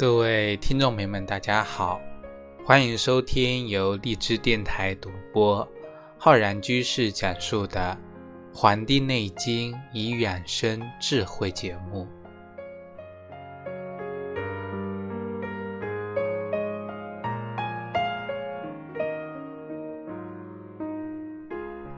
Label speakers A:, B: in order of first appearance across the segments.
A: 各位听众朋友们，大家好，欢迎收听由荔枝电台独播、浩然居士讲述的《黄帝内经与养生智慧》节目。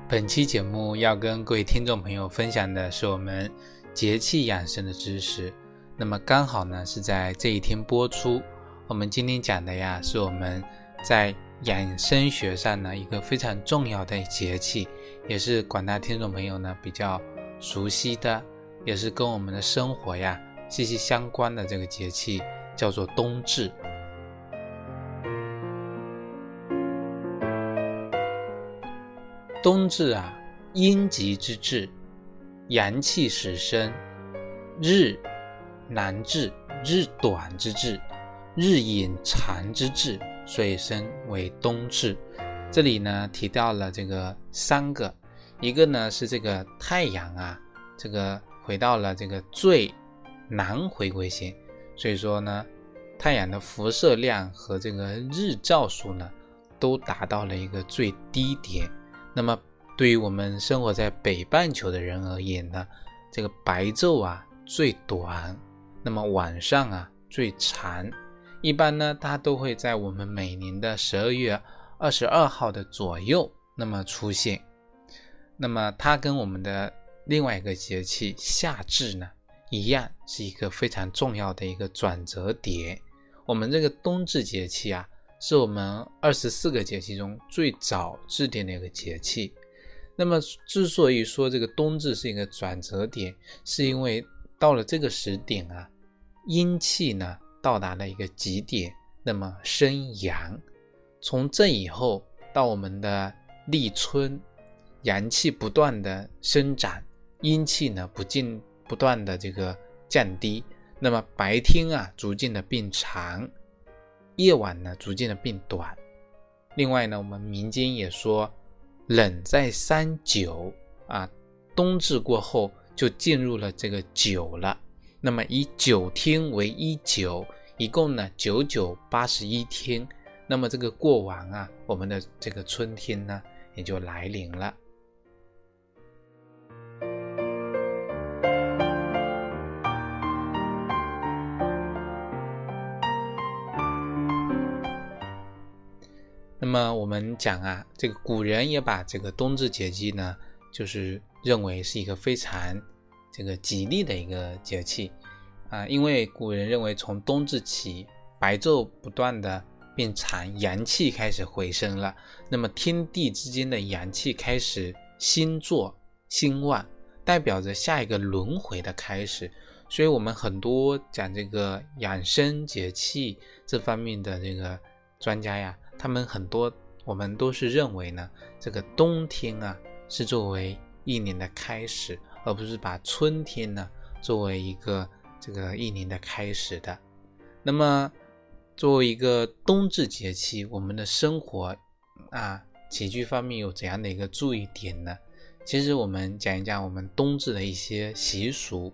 A: 本期节目要跟各位听众朋友分享的是我们节气养生的知识。那么刚好呢是在这一天播出。我们今天讲的呀是我们在养生学上呢一个非常重要的节气，也是广大听众朋友呢比较熟悉的，也是跟我们的生活呀息息相关的这个节气，叫做冬至。冬至啊，阴极之至，阳气始生，日难至，日短之至，日影长之至，所以称为冬至。这里呢提到了这个三个，一个呢是这个太阳啊，这个回到了这个最南回归线，所以说呢，太阳的辐射量和这个日照数呢都达到了一个最低点。那么，对于我们生活在北半球的人而言呢，这个白昼啊最短，那么晚上啊最长。一般呢，它都会在我们每年的十二月二十二号的左右那么出现。那么它跟我们的另外一个节气夏至呢一样，是一个非常重要的一个转折点。我们这个冬至节气啊。是我们二十四个节气中最早制定的一个节气。那么，之所以说这个冬至是一个转折点，是因为到了这个时点啊，阴气呢到达了一个极点，那么生阳。从这以后到我们的立春，阳气不断的生长，阴气呢不进不断的这个降低，那么白天啊逐渐的变长。夜晚呢，逐渐的变短。另外呢，我们民间也说，冷在三九啊，冬至过后就进入了这个九了。那么以九天为一九，一共呢九九八十一天。那么这个过完啊，我们的这个春天呢也就来临了。那么我们讲啊，这个古人也把这个冬至节气呢，就是认为是一个非常这个吉利的一个节气啊，因为古人认为从冬至起，白昼不断的变长，阳气开始回升了，那么天地之间的阳气开始兴作兴旺，代表着下一个轮回的开始，所以我们很多讲这个养生节气这方面的这个专家呀。他们很多，我们都是认为呢，这个冬天啊是作为一年的开始，而不是把春天呢作为一个这个一年的开始的。那么，作为一个冬至节气，我们的生活啊起居方面有怎样的一个注意点呢？其实我们讲一讲我们冬至的一些习俗。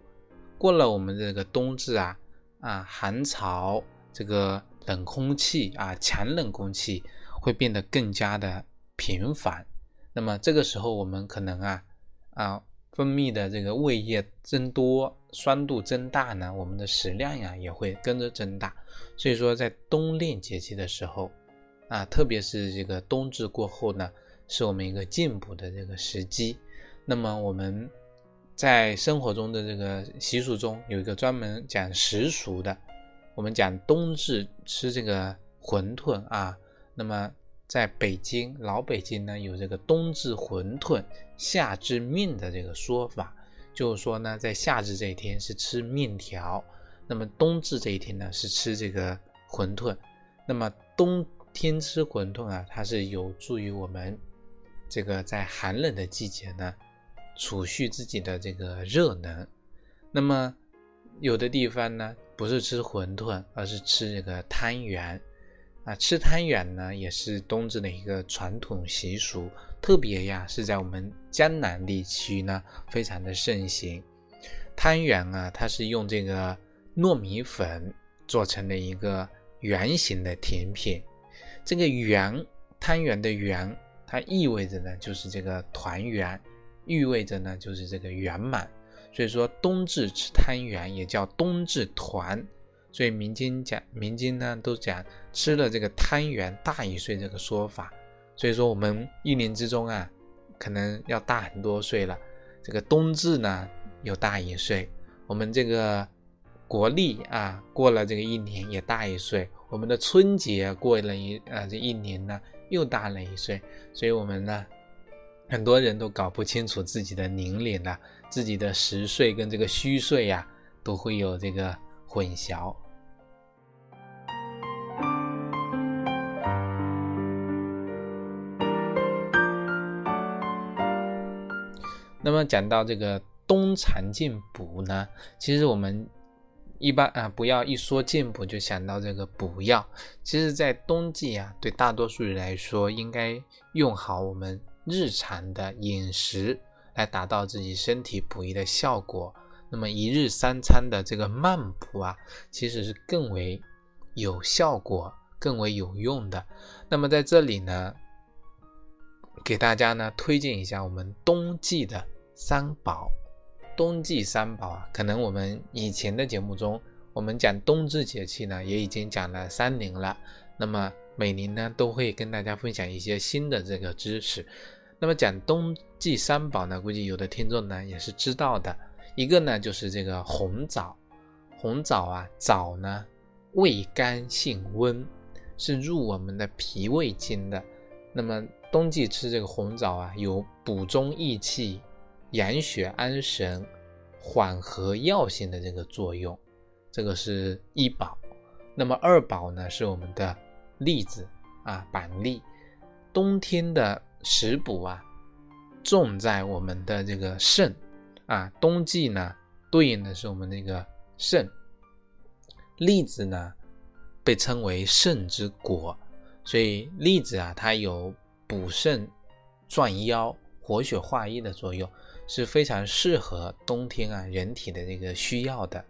A: 过了我们这个冬至啊啊寒潮这个。冷空气啊，强冷空气会变得更加的频繁。那么这个时候，我们可能啊啊分泌的这个胃液增多，酸度增大呢，我们的食量呀也会跟着增大。所以说，在冬令节气的时候啊，特别是这个冬至过后呢，是我们一个进补的这个时机。那么我们在生活中的这个习俗中，有一个专门讲食俗的。我们讲冬至吃这个馄饨啊，那么在北京老北京呢有这个冬至馄饨夏至面的这个说法，就是说呢在夏至这一天是吃面条，那么冬至这一天呢是吃这个馄饨，那么冬天吃馄饨啊，它是有助于我们这个在寒冷的季节呢储蓄自己的这个热能，那么有的地方呢。不是吃馄饨，而是吃这个汤圆啊！吃汤圆呢，也是冬至的一个传统习俗，特别呀是在我们江南地区呢，非常的盛行。汤圆啊，它是用这个糯米粉做成了一个圆形的甜品。这个圆，汤圆的圆，它意味着呢就是这个团圆，意味着呢就是这个圆满。所以说冬至吃汤圆也叫冬至团。所以民间讲，民间呢都讲吃了这个汤圆大一岁这个说法。所以说我们一年之中啊，可能要大很多岁了。这个冬至呢又大一岁，我们这个国历啊过了这个一年也大一岁，我们的春节过了一啊这一年呢又大了一岁。所以我们呢很多人都搞不清楚自己的年龄了，自己的实岁跟这个虚岁呀都会有这个混淆。那么讲到这个冬藏进补呢，其实我们一般啊不要一说进补就想到这个补药。其实，在冬季啊，对大多数人来说，应该用好我们日常的饮食来达到自己身体补益的效果。那么一日三餐的这个慢补啊，其实是更为有效果、更为有用的。那么在这里呢，给大家呢推荐一下我们冬季的。三宝，冬季三宝啊，可能我们以前的节目中，我们讲冬至节气呢，也已经讲了三年了。那么每年呢，都会跟大家分享一些新的这个知识。那么讲冬季三宝呢，估计有的听众呢也是知道的。一个呢就是这个红枣，红枣啊，枣呢味甘性温，是入我们的脾胃经的。那么冬季吃这个红枣啊，有补中益气。养血安神、缓和药性的这个作用，这个是一宝。那么二宝呢，是我们的栗子啊，板栗。冬天的食补啊，重在我们的这个肾啊。冬季呢，对应的是我们那个肾。栗子呢，被称为肾之果，所以栗子啊，它有补肾、壮腰、活血化瘀的作用。是非常适合冬天啊人体的这个需要的。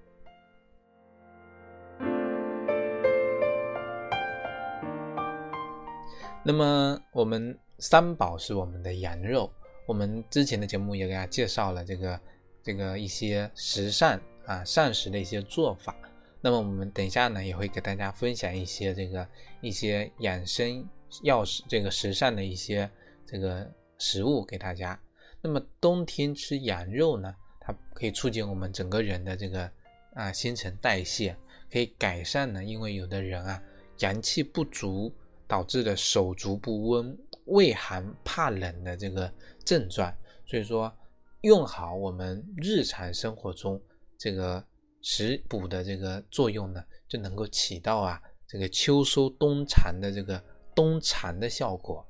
A: 那么我们三宝是我们的羊肉，我们之前的节目也给大家介绍了这个这个一些食膳啊膳食的一些做法。那么我们等一下呢也会给大家分享一些这个一些养生药食这个食膳的一些这个食物给大家。那么冬天吃羊肉呢，它可以促进我们整个人的这个啊新陈代谢，可以改善呢，因为有的人啊阳气不足导致的手足不温、畏寒怕冷的这个症状，所以说用好我们日常生活中这个食补的这个作用呢，就能够起到啊这个秋收冬藏的这个冬藏的效果。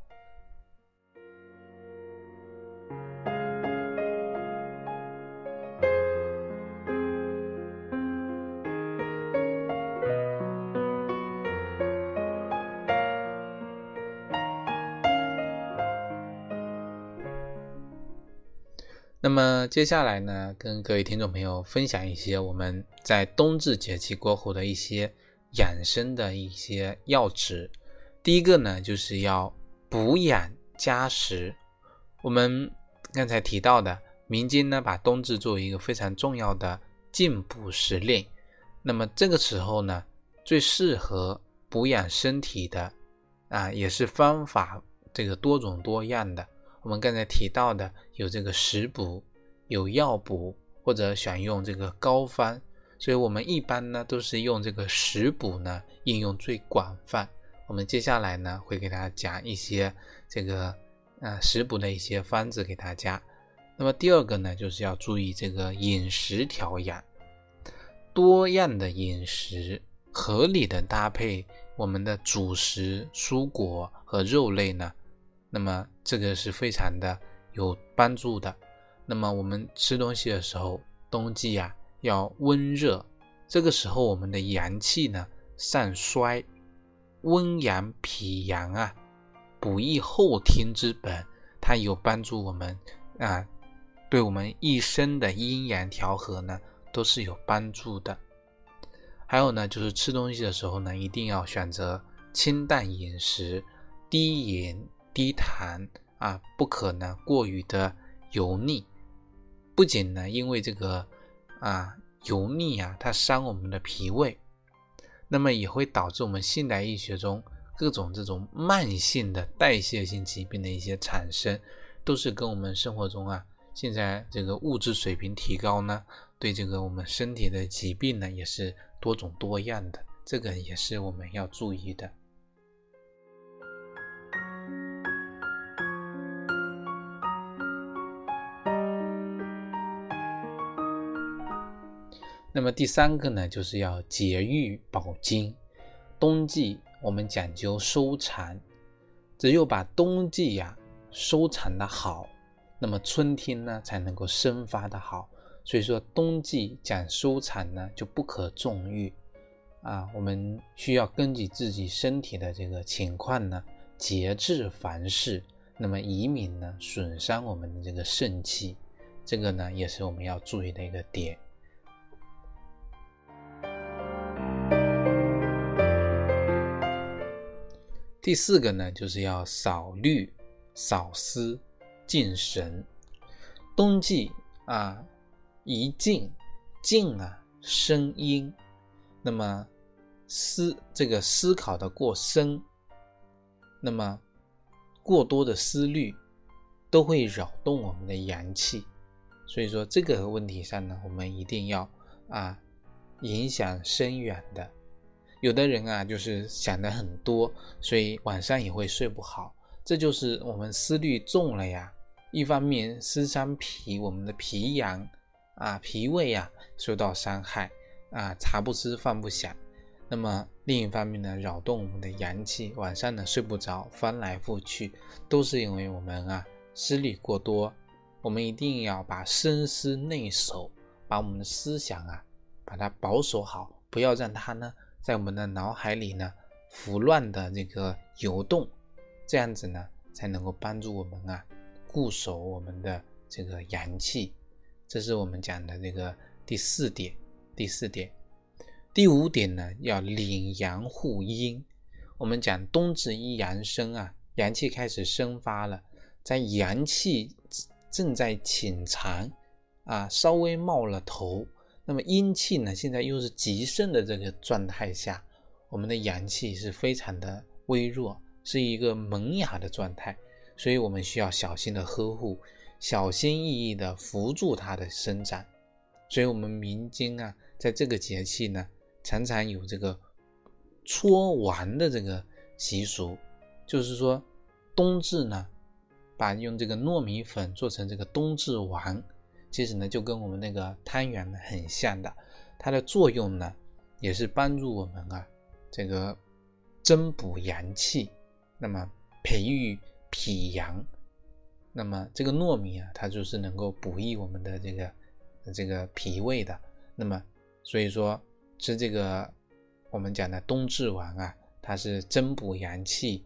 A: 接下来呢，跟各位听众朋友分享一些我们在冬至节气过后的一些养生的一些要旨。第一个呢，就是要补养加食。我们刚才提到的，民间呢把冬至作为一个非常重要的进补时令。那么这个时候呢，最适合补养身体的啊，也是方法这个多种多样的。我们刚才提到的有这个食补，有药补，或者选用这个膏方，所以我们一般呢都是用这个食补呢应用最广泛。我们接下来呢会给大家讲一些这个呃食补的一些方子给大家。那么第二个呢就是要注意这个饮食调养，多样的饮食，合理的搭配我们的主食、蔬果和肉类呢。那么这个是非常的有帮助的。那么我们吃东西的时候，冬季呀要温热，这个时候我们的阳气呢上衰，温阳脾阳啊，补益后天之本，它有帮助我们啊，对我们一生的阴阳调和呢都是有帮助的。还有呢，就是吃东西的时候呢，一定要选择清淡饮食，低盐低糖啊，不可呢过于的油腻。不仅呢，因为这个啊油腻啊，它伤我们的脾胃，那么也会导致我们现代医学中各种这种慢性的代谢性疾病的一些产生，都是跟我们生活中啊。现在这个物质水平提高呢，对这个我们身体的疾病呢也是多种多样的，这个也是我们要注意的。那么第三个呢，就是要节欲保精。冬季我们讲究收藏，只有把冬季呀收藏的好。那么春天呢才能够生发的好，所以说冬季讲收产呢就不可纵欲啊，我们需要根据自己身体的这个情况呢节制凡事，那么以免呢损伤我们的这个肾气，这个呢也是我们要注意的一个点。第四个呢就是要少虑少思。静神，冬季啊，一静静啊生阴，那么思这个思考的过深，那么过多的思虑都会扰动我们的阳气，所以说这个问题上呢，我们一定要啊影响深远的。有的人啊，就是想的很多，所以晚上也会睡不好，这就是我们思虑重了呀。一方面思伤脾，我们的脾阳啊、脾胃啊受到伤害啊，茶不思饭不想。那么另一方面呢，扰动我们的阳气，晚上呢睡不着，翻来覆去，都是因为我们啊思虑过多。我们一定要把深思内守，把我们的思想啊把它保守好，不要让它呢在我们的脑海里呢胡乱的这个游动，这样子呢才能够帮助我们啊。固守我们的这个阳气，这是我们讲的这个第四点。第四点，第五点呢，要领阳护阴。我们讲冬至一阳生啊，阳气开始生发了，在阳气正在潜藏啊，稍微冒了头，那么阴气呢，现在又是极盛的这个状态下，我们的阳气是非常的微弱，是一个萌芽的状态。所以我们需要小心的呵护，小心翼翼的扶助它的生长。所以，我们民间啊，在这个节气呢，常常有这个搓丸的这个习俗，就是说冬至呢，把用这个糯米粉做成这个冬至丸，其实呢，就跟我们那个汤圆呢很像的，它的作用呢，也是帮助我们啊，这个增补阳气，那么培育。脾阳，那么这个糯米啊，它就是能够补益我们的这个这个脾胃的。那么所以说吃这个我们讲的冬至丸啊，它是增补阳气，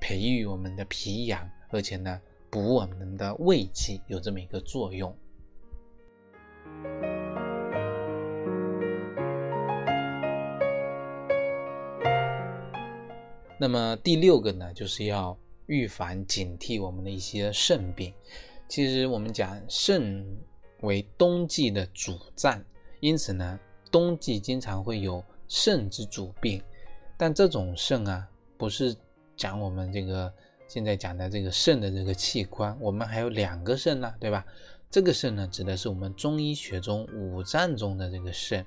A: 培育我们的脾阳，而且呢补我们的胃气，有这么一个作用。那么第六个呢，就是要。预防警惕我们的一些肾病。其实我们讲肾为冬季的主脏，因此呢，冬季经常会有肾之主病。但这种肾啊，不是讲我们这个现在讲的这个肾的这个器官，我们还有两个肾呢，对吧？这个肾呢，指的是我们中医学中五脏中的这个肾，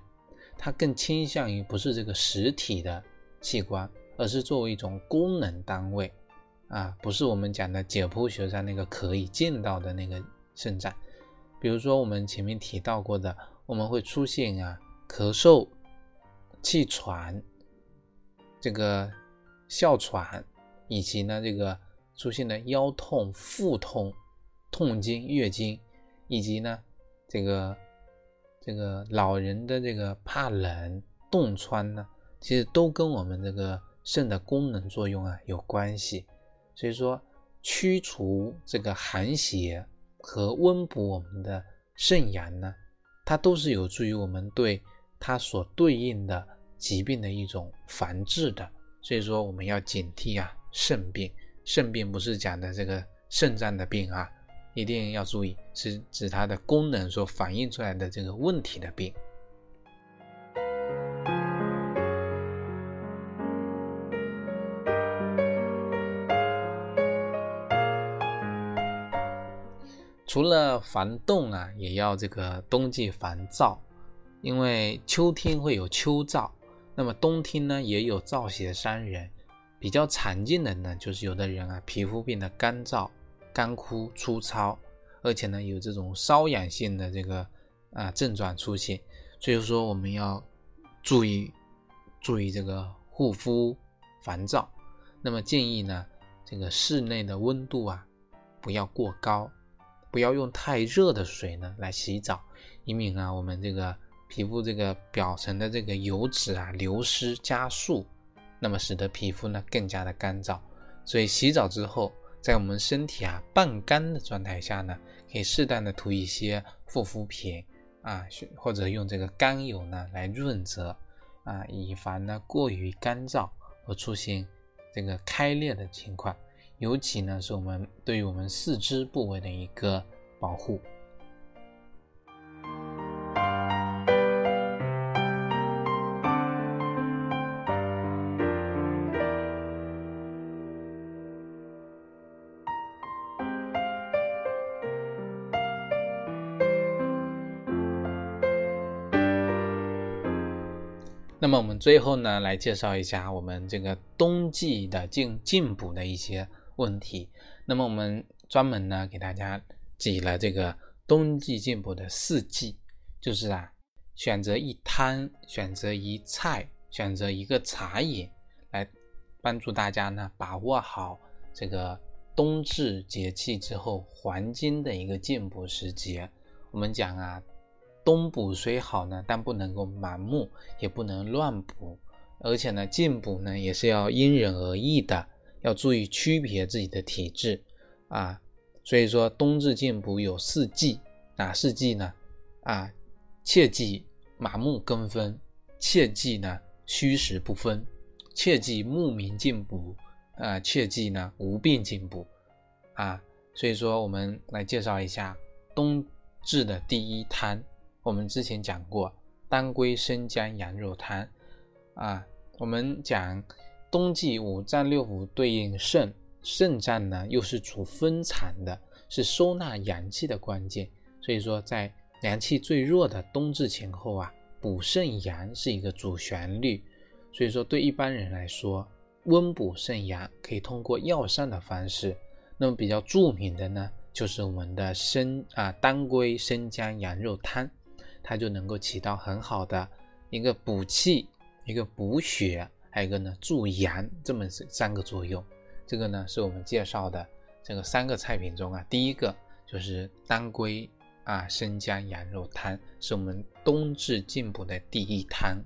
A: 它更倾向于不是这个实体的器官，而是作为一种功能单位。啊，不是我们讲的解剖学上那个可以见到的那个肾脏，比如说我们前面提到过的，我们会出现啊咳嗽、气喘、这个哮喘，以及呢这个出现的腰痛、腹痛、痛经、月经，以及呢这个这个老人的这个怕冷、冻疮呢，其实都跟我们这个肾的功能作用啊有关系。所以说，驱除这个寒邪和温补我们的肾阳呢，它都是有助于我们对它所对应的疾病的一种防治的。所以说我们要警惕啊，肾病。肾病不是讲的这个肾脏的病啊，一定要注意，是指它的功能所反映出来的这个问题的病。除了防冻啊，也要这个冬季防燥，因为秋天会有秋燥，那么冬天呢也有燥邪伤人。比较常见的呢，就是有的人啊皮肤变得干燥、干枯、粗糙，而且呢有这种瘙痒性的这个啊症状出现，所以说我们要注意注意这个护肤防燥。那么建议呢，这个室内的温度啊不要过高。不要用太热的水呢来洗澡，以免啊我们这个皮肤这个表层的这个油脂啊流失加速，那么使得皮肤呢更加的干燥。所以洗澡之后，在我们身体啊半干的状态下呢，可以适当的涂一些护肤品啊，或者用这个甘油呢来润泽啊，以防呢过于干燥而出现这个开裂的情况。尤其呢，是我们对于我们四肢部位的一个保护。那么我们最后呢，来介绍一下我们这个冬季的进进补的一些。问题，那么我们专门呢给大家记了这个冬季进补的四季，就是啊，选择一汤，选择一菜，选择一个茶饮，来帮助大家呢把握好这个冬至节气之后黄金的一个进补时节。我们讲啊，冬补虽好呢，但不能够盲目，也不能乱补，而且呢进补呢也是要因人而异的。要注意区别自己的体质啊，所以说冬至进补有四忌，哪四忌呢？啊，切忌盲目跟风，切忌呢虚实不分，切忌慕名进补，啊，切忌呢无病进补啊。所以说我们来介绍一下冬至的第一汤，我们之前讲过当归生姜羊肉汤啊，我们讲。冬季五脏六腑对应肾，肾脏呢又是主分藏的，是收纳阳气的关键。所以说，在阳气最弱的冬至前后啊，补肾阳是一个主旋律。所以说，对一般人来说，温补肾阳可以通过药膳的方式。那么比较著名的呢，就是我们的生啊当归生姜羊肉汤，它就能够起到很好的一个补气、一个补血。还有一个呢，助阳这么三个作用，这个呢是我们介绍的这个三个菜品中啊，第一个就是当归啊生姜羊肉汤，是我们冬至进补的第一汤。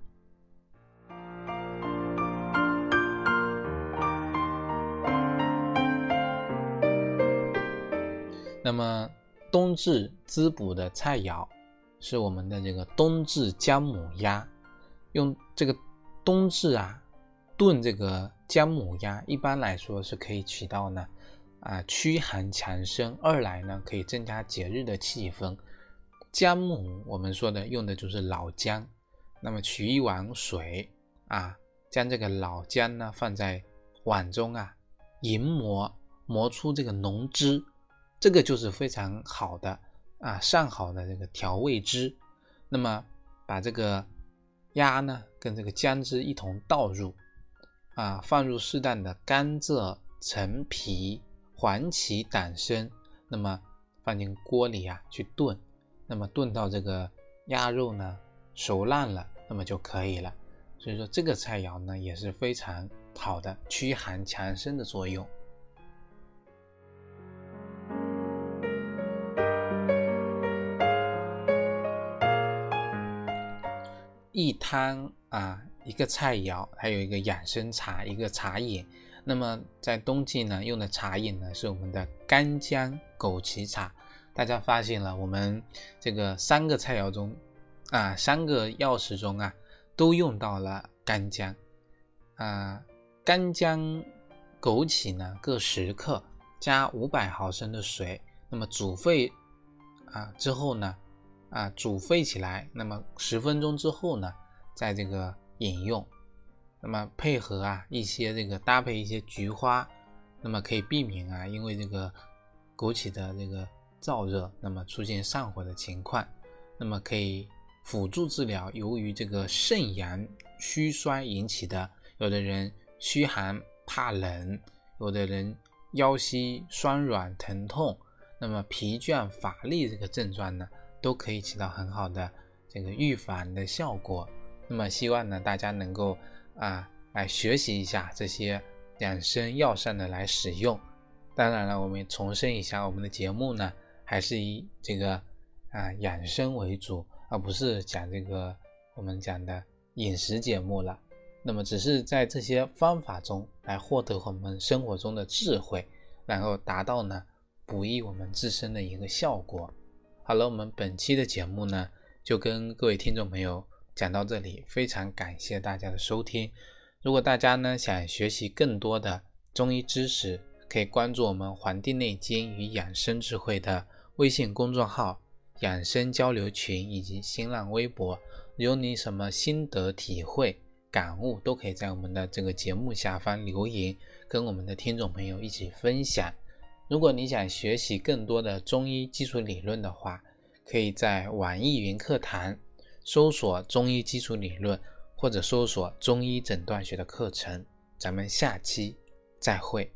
A: 那么冬至滋补的菜肴是我们的这个冬至姜母鸭，用这个冬至啊。炖这个姜母鸭，一般来说是可以起到呢，啊驱寒强身，二来呢可以增加节日的气氛。姜母我们说的用的就是老姜，那么取一碗水啊，将这个老姜呢放在碗中啊，研磨磨出这个浓汁，这个就是非常好的啊上好的这个调味汁。那么把这个鸭呢跟这个姜汁一同倒入。啊，放入适当的甘蔗、陈皮、黄芪、党参，那么放进锅里啊去炖，那么炖到这个鸭肉呢熟烂了，那么就可以了。所以说这个菜肴呢也是非常好的驱寒强身的作用。一汤啊。一个菜肴，还有一个养生茶，一个茶饮。那么在冬季呢，用的茶饮呢是我们的干姜枸杞茶。大家发现了，我们这个三个菜肴中，啊，三个药食中啊，都用到了干姜啊，干姜、枸杞呢各十克，加五百毫升的水，那么煮沸啊之后呢，啊煮沸起来，那么十分钟之后呢，在这个饮用，那么配合啊一些这个搭配一些菊花，那么可以避免啊因为这个枸杞的这个燥热，那么出现上火的情况，那么可以。辅助治疗由于这个肾阳虚衰引起的，有的人虚寒怕冷，有的人腰膝酸软疼痛，那么疲倦乏力这个症状呢，都可以起到很好的这个预防的效果。那么希望呢大家能够啊来学习一下这些养生药膳的来使用。当然了，我们重申一下，我们的节目呢还是以这个啊养生为主。而不是讲这个我们讲的饮食节目了，那么只是在这些方法中来获得我们生活中的智慧，然后达到呢补益我们自身的一个效果。好了，我们本期的节目呢就跟各位听众朋友讲到这里，非常感谢大家的收听。如果大家呢想学习更多的中医知识，可以关注我们《黄帝内经与养生智慧》的微信公众号。养生交流群以及新浪微博，有你什么心得体会、感悟，都可以在我们的这个节目下方留言，跟我们的听众朋友一起分享。如果你想学习更多的中医基础理论的话，可以在网易云课堂搜索“中医基础理论”或者搜索“中医诊断学”的课程。咱们下期再会。